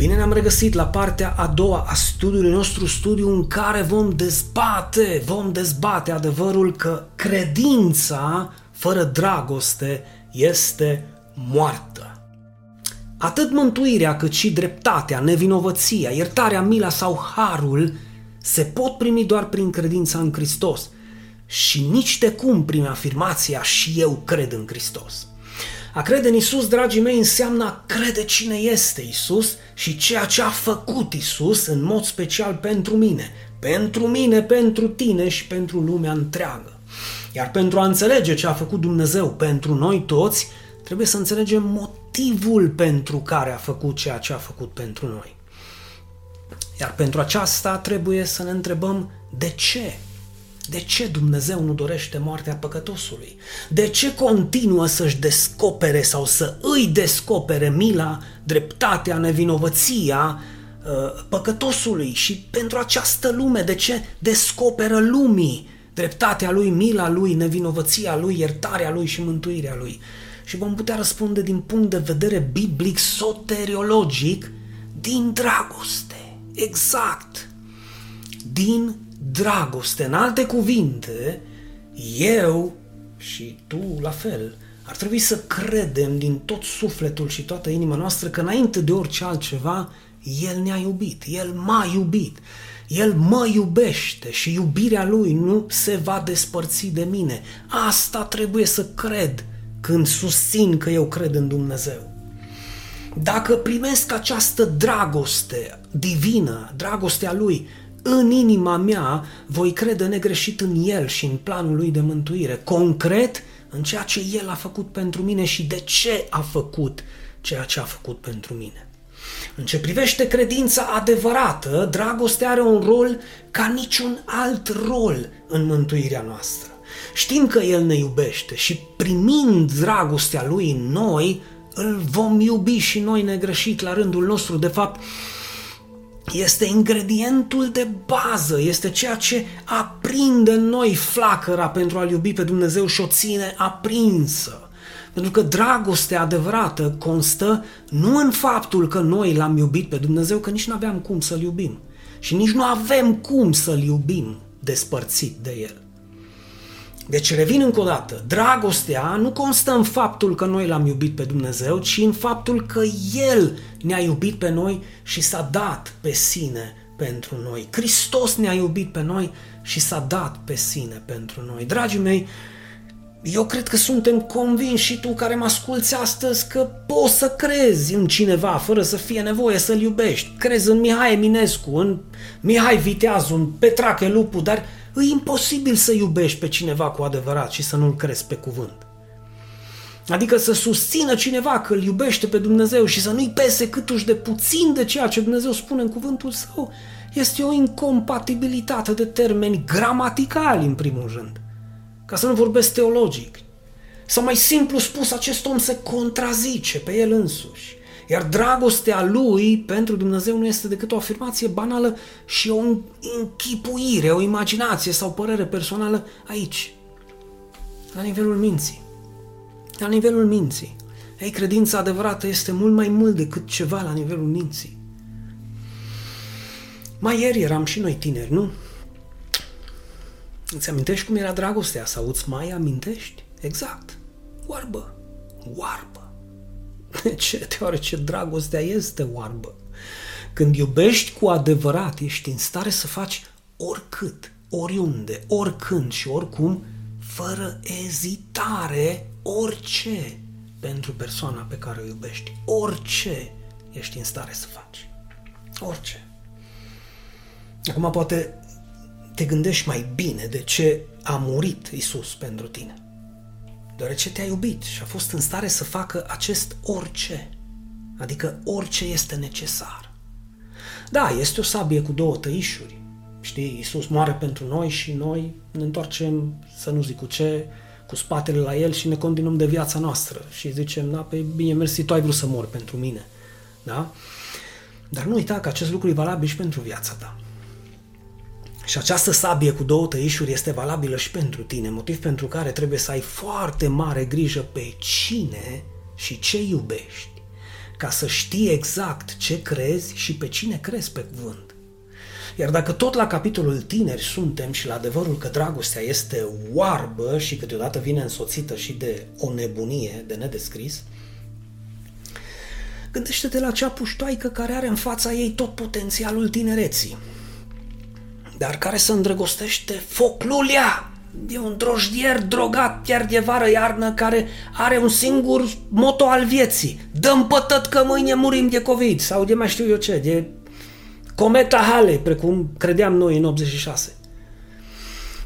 Bine ne-am regăsit la partea a doua a studiului nostru, studiu în care vom dezbate, vom dezbate adevărul că credința fără dragoste este moartă. Atât mântuirea cât și dreptatea, nevinovăția, iertarea, mila sau harul se pot primi doar prin credința în Hristos și nici de cum prin afirmația și eu cred în Hristos. A crede în Isus, dragii mei, înseamnă a crede cine este Isus și ceea ce a făcut Isus în mod special pentru mine, pentru mine, pentru tine și pentru lumea întreagă. Iar pentru a înțelege ce a făcut Dumnezeu pentru noi toți, trebuie să înțelegem motivul pentru care a făcut ceea ce a făcut pentru noi. Iar pentru aceasta trebuie să ne întrebăm de ce de ce Dumnezeu nu dorește moartea păcătosului? De ce continuă să-și descopere sau să îi descopere mila, dreptatea, nevinovăția uh, păcătosului și pentru această lume? De ce descoperă lumii dreptatea lui, mila lui, nevinovăția lui, iertarea lui și mântuirea lui? Și vom putea răspunde din punct de vedere biblic, soteriologic, din dragoste. Exact. Din dragoste. În alte cuvinte, eu și tu la fel, ar trebui să credem din tot sufletul și toată inima noastră că înainte de orice altceva, El ne-a iubit, El m-a iubit, El mă iubește și iubirea Lui nu se va despărți de mine. Asta trebuie să cred când susțin că eu cred în Dumnezeu. Dacă primesc această dragoste divină, dragostea Lui, în inima mea voi crede negreșit în El și în planul Lui de mântuire, concret în ceea ce El a făcut pentru mine și de ce a făcut ceea ce a făcut pentru mine. În ce privește credința adevărată, dragostea are un rol ca niciun alt rol în mântuirea noastră. Știm că El ne iubește și primind dragostea Lui în noi, îl vom iubi și noi negreșit la rândul nostru. De fapt, este ingredientul de bază, este ceea ce aprinde în noi flacăra pentru a-L iubi pe Dumnezeu și o ține aprinsă. Pentru că dragostea adevărată constă nu în faptul că noi l-am iubit pe Dumnezeu, că nici nu aveam cum să-L iubim. Și nici nu avem cum să-L iubim despărțit de El. Deci revin încă o dată, dragostea nu constă în faptul că noi l-am iubit pe Dumnezeu, ci în faptul că El ne-a iubit pe noi și s-a dat pe sine pentru noi. Hristos ne-a iubit pe noi și s-a dat pe sine pentru noi. Dragii mei, eu cred că suntem convinși și tu care mă asculți astăzi că poți să crezi în cineva fără să fie nevoie să-l iubești. Crezi în Mihai Eminescu, în Mihai Viteazu, în Petrache Lupu, dar E imposibil să iubești pe cineva cu adevărat și să nu-l crezi pe cuvânt. Adică să susțină cineva că îl iubește pe Dumnezeu și să nu-i pese câtuși de puțin de ceea ce Dumnezeu spune în cuvântul său, este o incompatibilitate de termeni gramaticali în primul rând. Ca să nu vorbesc teologic. Sau mai simplu spus, acest om se contrazice pe el însuși. Iar dragostea lui pentru Dumnezeu nu este decât o afirmație banală și o închipuire, o imaginație sau părere personală aici, la nivelul minții. La nivelul minții. Ei, credința adevărată este mult mai mult decât ceva la nivelul minții. Mai ieri eram și noi tineri, nu? Îți amintești cum era dragostea? Sau îți mai amintești? Exact. Oarbă. Oarbă. De ce? Deoarece dragostea este oarbă. Când iubești cu adevărat, ești în stare să faci oricât, oriunde, oricând și oricum, fără ezitare, orice pentru persoana pe care o iubești. Orice ești în stare să faci. Orice. Acum poate te gândești mai bine de ce a murit Isus pentru tine deoarece te-a iubit și a fost în stare să facă acest orice, adică orice este necesar. Da, este o sabie cu două tăișuri. Știi, Iisus moare pentru noi și noi ne întoarcem, să nu zic cu ce, cu spatele la El și ne continuăm de viața noastră și zicem, da, pe bine, mersi, tu ai vrut să mor pentru mine. Da? Dar nu uita că acest lucru e valabil și pentru viața ta. Și această sabie cu două tăișuri este valabilă și pentru tine, motiv pentru care trebuie să ai foarte mare grijă pe cine și ce iubești, ca să știi exact ce crezi și pe cine crezi pe cuvânt. Iar dacă tot la capitolul tineri suntem și la adevărul că dragostea este oarbă și câteodată vine însoțită și de o nebunie de nedescris, gândește-te la acea puștoaică care are în fața ei tot potențialul tinereții, dar care se îndrăgostește foclulia. E un drojdier drogat chiar de vară-iarnă care are un singur moto al vieții. Dăm pătăt că mâine murim de COVID sau de mai știu eu ce, de cometa Halley, precum credeam noi în 86.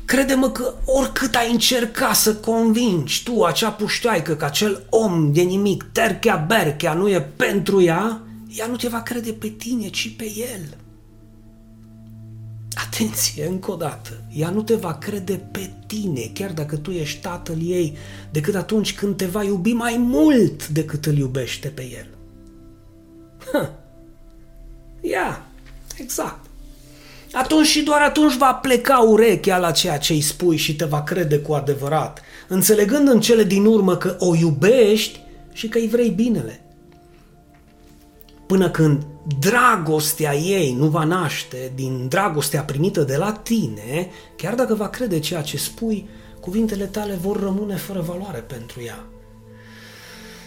Crede-mă că oricât ai încerca să convingi tu acea puștoaică că acel om de nimic, terchea berchea, nu e pentru ea, ea nu te va crede pe tine, ci pe el. Atenție, încă o dată, ea nu te va crede pe tine, chiar dacă tu ești tatăl ei, decât atunci când te va iubi mai mult decât îl iubește pe el. Ha. Ia, exact. Atunci și doar atunci va pleca urechea la ceea ce îi spui și te va crede cu adevărat, înțelegând în cele din urmă că o iubești și că îi vrei binele. Până când dragostea ei nu va naște din dragostea primită de la tine, chiar dacă va crede ceea ce spui, cuvintele tale vor rămâne fără valoare pentru ea.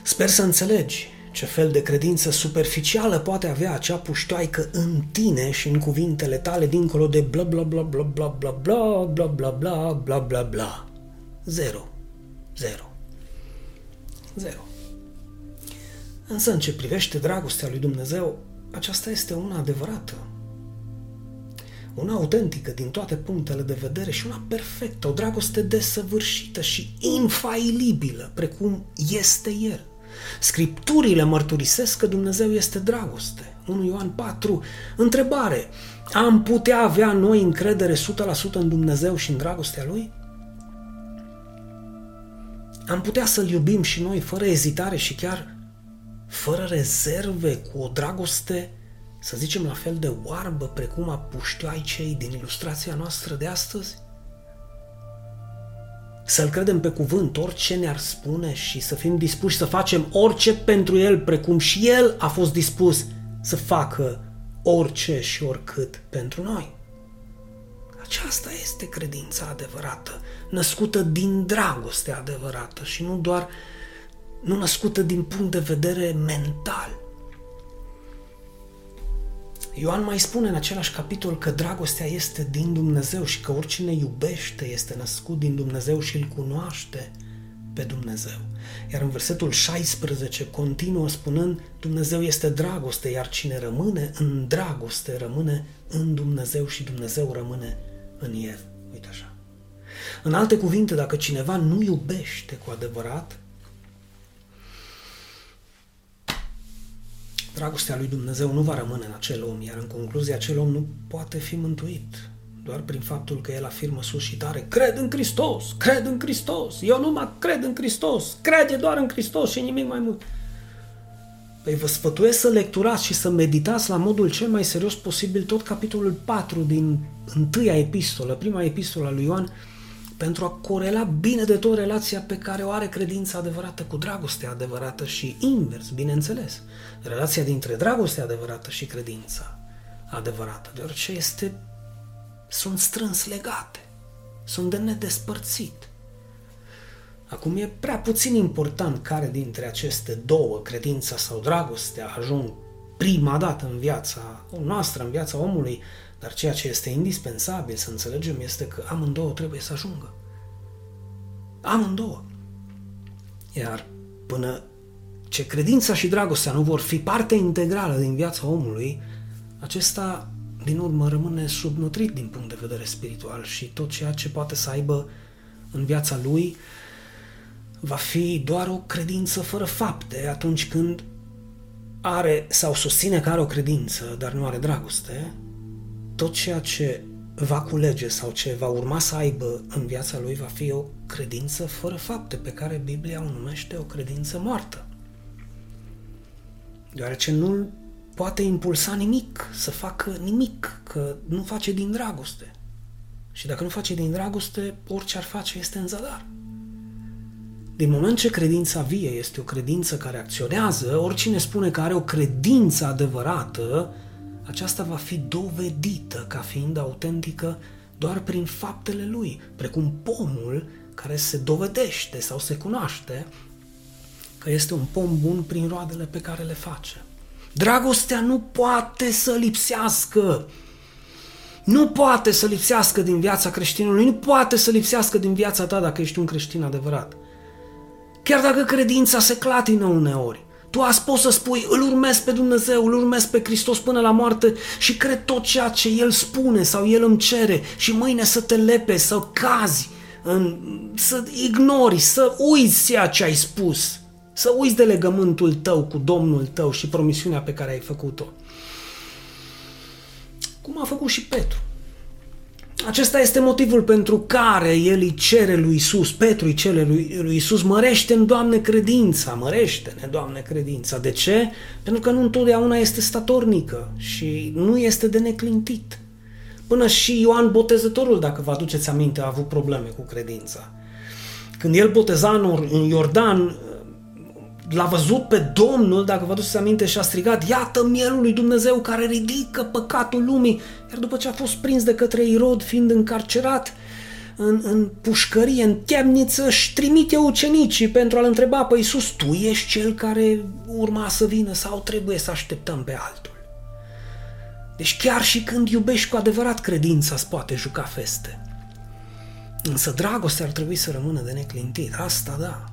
Sper să înțelegi ce fel de credință superficială poate avea acea puștoaică în tine și în cuvintele tale dincolo de bla bla bla bla bla bla bla bla bla bla bla bla bla. Zero. Zero. Zero. Însă în ce privește dragostea lui Dumnezeu, aceasta este una adevărată, una autentică din toate punctele de vedere și una perfectă, o dragoste desăvârșită și infailibilă, precum este El. Scripturile mărturisesc că Dumnezeu este dragoste. 1 Ioan 4. Întrebare. Am putea avea noi încredere 100% în Dumnezeu și în dragostea Lui? Am putea să-L iubim și noi fără ezitare și chiar fără rezerve, cu o dragoste, să zicem, la fel de oarbă precum a puștioaicei din ilustrația noastră de astăzi? Să-L credem pe cuvânt, orice ne-ar spune și să fim dispuși să facem orice pentru El, precum și El a fost dispus să facă orice și oricât pentru noi. Aceasta este credința adevărată, născută din dragoste adevărată și nu doar nu născută din punct de vedere mental. Ioan mai spune în același capitol că dragostea este din Dumnezeu și că oricine iubește este născut din Dumnezeu și îl cunoaște pe Dumnezeu. Iar în versetul 16 continuă spunând Dumnezeu este dragoste, iar cine rămâne în dragoste rămâne în Dumnezeu și Dumnezeu rămâne în el. Uite așa. În alte cuvinte, dacă cineva nu iubește cu adevărat, dragostea lui Dumnezeu nu va rămâne în acel om, iar în concluzie acel om nu poate fi mântuit doar prin faptul că el afirmă sus și tare, cred în Hristos, cred în Hristos, eu numai cred în Hristos, crede doar în Hristos și nimic mai mult. Păi vă sfătuiesc să lecturați și să meditați la modul cel mai serios posibil tot capitolul 4 din întâia epistolă, prima epistolă a lui Ioan, pentru a corela bine de tot relația pe care o are credința adevărată cu dragostea adevărată și invers, bineînțeles. Relația dintre dragostea adevărată și credința adevărată, deoarece este, sunt strâns legate, sunt de nedespărțit. Acum e prea puțin important care dintre aceste două, credința sau dragostea, ajung prima dată în viața noastră, în viața omului, dar ceea ce este indispensabil să înțelegem este că amândouă trebuie să ajungă. Amândouă. Iar până ce credința și dragostea nu vor fi parte integrală din viața omului, acesta din urmă rămâne subnutrit din punct de vedere spiritual și tot ceea ce poate să aibă în viața lui va fi doar o credință fără fapte atunci când are sau susține că are o credință, dar nu are dragoste, tot ceea ce va culege sau ce va urma să aibă în viața lui va fi o credință fără fapte, pe care Biblia o numește o credință moartă. Deoarece nu poate impulsa nimic, să facă nimic, că nu face din dragoste. Și dacă nu face din dragoste, orice ar face este în zadar. Din moment ce credința vie este o credință care acționează, oricine spune că are o credință adevărată, aceasta va fi dovedită ca fiind autentică doar prin faptele lui, precum pomul care se dovedește sau se cunoaște că este un pom bun prin roadele pe care le face. Dragostea nu poate să lipsească. Nu poate să lipsească din viața creștinului, nu poate să lipsească din viața ta dacă ești un creștin adevărat. Chiar dacă credința se clatină uneori, tu azi poți să spui, îl urmez pe Dumnezeu, îl urmez pe Hristos până la moarte și cred tot ceea ce El spune sau El îmi cere și mâine să te lepe, să cazi, în, să ignori, să uiți ceea ce ai spus, să uiți de legământul tău cu Domnul tău și promisiunea pe care ai făcut-o. Cum a făcut și Petru. Acesta este motivul pentru care el îi cere lui Isus, Petru îi cere lui, lui Isus, mărește-ne, Doamne, credința, mărește-ne, Doamne, credința. De ce? Pentru că nu întotdeauna este statornică și nu este de neclintit. Până și Ioan Botezătorul, dacă vă aduceți aminte, a avut probleme cu credința. Când el boteza în Iordan, l-a văzut pe Domnul, dacă vă aduceți aminte, și a strigat, iată mielul lui Dumnezeu care ridică păcatul lumii. Iar după ce a fost prins de către Irod, fiind încarcerat în, în pușcărie, în temniță, își trimite ucenicii pentru a-L întreba pe Iisus, tu ești cel care urma să vină sau trebuie să așteptăm pe altul? Deci chiar și când iubești cu adevărat, credința îți poate juca feste. Însă dragostea ar trebui să rămână de neclintit, asta da.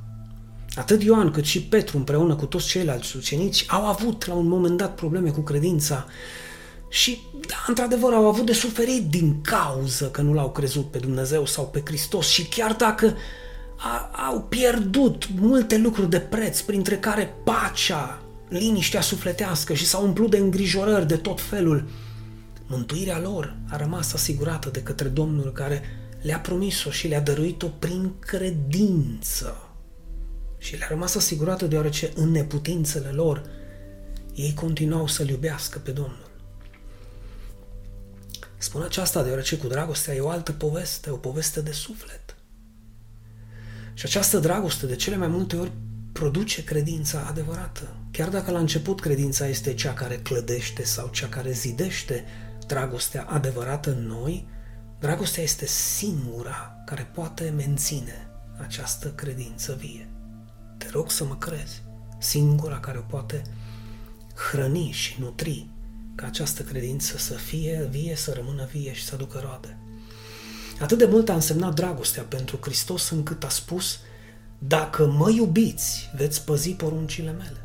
Atât Ioan cât și Petru împreună cu toți ceilalți ucenici au avut la un moment dat probleme cu credința și, da, într-adevăr, au avut de suferit din cauză că nu l-au crezut pe Dumnezeu sau pe Hristos și chiar dacă a, au pierdut multe lucruri de preț, printre care pacea, liniștea sufletească și s-au umplut de îngrijorări de tot felul, mântuirea lor a rămas asigurată de către Domnul care le-a promis-o și le-a dăruit-o prin credință și le-a rămas asigurată deoarece în neputințele lor ei continuau să-L iubească pe Domnul. Spun aceasta deoarece cu dragostea e o altă poveste, o poveste de suflet. Și această dragoste de cele mai multe ori produce credința adevărată. Chiar dacă la început credința este cea care clădește sau cea care zidește dragostea adevărată în noi, dragostea este singura care poate menține această credință vie. Te rog să mă crezi, singura care o poate hrăni și nutri ca această credință să fie vie, să rămână vie și să aducă roade. Atât de mult a însemnat dragostea pentru Hristos încât a spus dacă mă iubiți, veți păzi poruncile mele.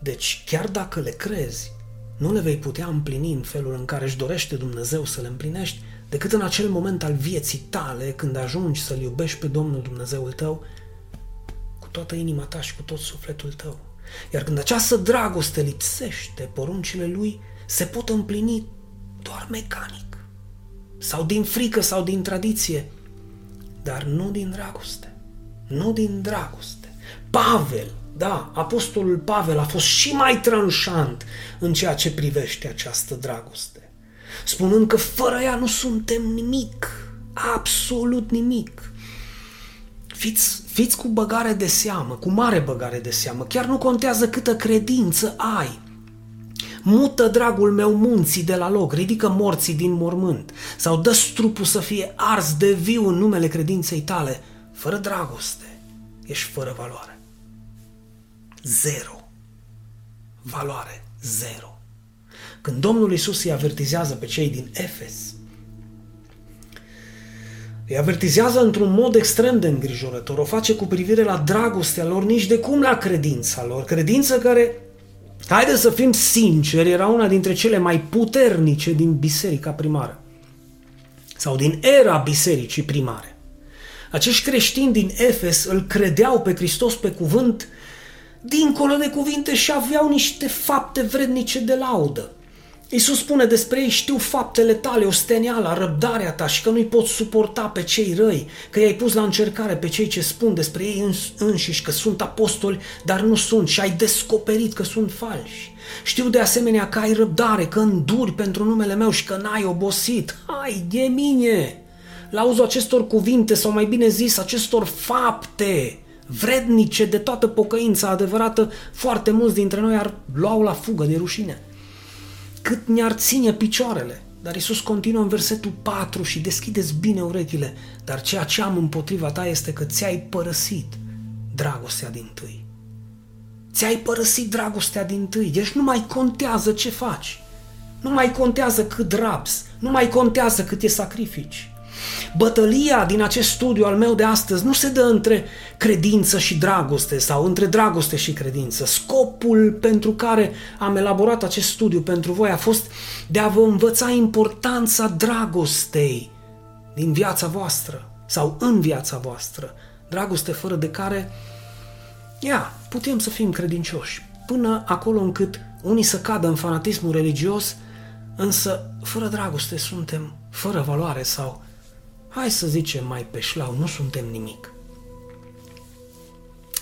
Deci, chiar dacă le crezi, nu le vei putea împlini în felul în care își dorește Dumnezeu să le împlinești, decât în acel moment al vieții tale, când ajungi să-L iubești pe Domnul Dumnezeul tău toată inima ta și cu tot sufletul tău. Iar când această dragoste lipsește, poruncile lui se pot împlini doar mecanic. Sau din frică sau din tradiție, dar nu din dragoste. Nu din dragoste. Pavel, da, apostolul Pavel a fost și mai tranșant în ceea ce privește această dragoste, spunând că fără ea nu suntem nimic, absolut nimic. Fiți, fiți cu băgare de seamă, cu mare băgare de seamă. Chiar nu contează câtă credință ai. Mută, dragul meu, munții de la loc, ridică morții din mormânt sau dă trupul să fie ars de viu în numele credinței tale. Fără dragoste, ești fără valoare. Zero. Valoare. Zero. Când Domnul Isus îi avertizează pe cei din Efes, îi avertizează într-un mod extrem de îngrijorător. O face cu privire la dragostea lor, nici de cum la credința lor. Credință care, haideți să fim sinceri, era una dintre cele mai puternice din biserica primară. Sau din era bisericii primare. Acești creștini din Efes îl credeau pe Hristos pe cuvânt dincolo de cuvinte și aveau niște fapte vrednice de laudă. Iisus spune despre ei, știu faptele tale, osteniala, răbdarea ta și că nu-i poți suporta pe cei răi, că i-ai pus la încercare pe cei ce spun despre ei îns- înșiși că sunt apostoli, dar nu sunt și ai descoperit că sunt falși. Știu de asemenea că ai răbdare, că înduri pentru numele meu și că n-ai obosit. Hai de mine! La auzul acestor cuvinte, sau mai bine zis, acestor fapte vrednice de toată pocăința adevărată, foarte mulți dintre noi ar lua la fugă de rușine. Cât ne-ar ține picioarele. Dar Isus continuă în versetul 4 și deschideți bine urechile, dar ceea ce am împotriva ta este că ți-ai părăsit dragostea din tâi. Ți-ai părăsit dragostea din tâi, deci nu mai contează ce faci. Nu mai contează cât rabs, nu mai contează cât e sacrifici. Bătălia din acest studiu al meu de astăzi nu se dă între credință și dragoste sau între dragoste și credință. Scopul pentru care am elaborat acest studiu pentru voi a fost de a vă învăța importanța dragostei din viața voastră sau în viața voastră. Dragoste fără de care, ia, putem să fim credincioși până acolo încât unii să cadă în fanatismul religios, însă fără dragoste suntem fără valoare sau hai să zicem mai pe șlau, nu suntem nimic.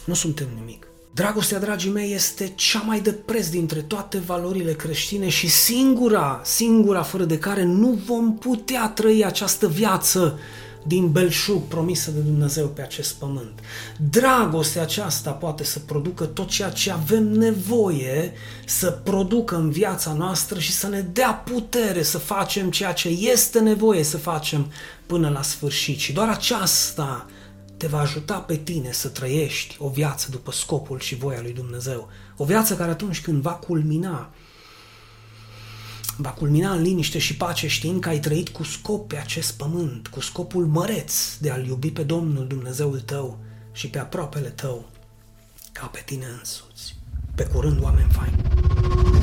Nu suntem nimic. Dragostea, dragii mei, este cea mai de preț dintre toate valorile creștine și singura, singura fără de care nu vom putea trăi această viață din belșug promisă de Dumnezeu pe acest pământ. Dragostea aceasta poate să producă tot ceea ce avem nevoie să producă în viața noastră și să ne dea putere să facem ceea ce este nevoie să facem până la sfârșit. Și doar aceasta te va ajuta pe tine să trăiești o viață după scopul și voia lui Dumnezeu. O viață care atunci când va culmina, va culmina în liniște și pace știind că ai trăit cu scop pe acest pământ, cu scopul măreț de a-L iubi pe Domnul Dumnezeul tău și pe aproapele tău ca pe tine însuți. Pe curând, oameni faini!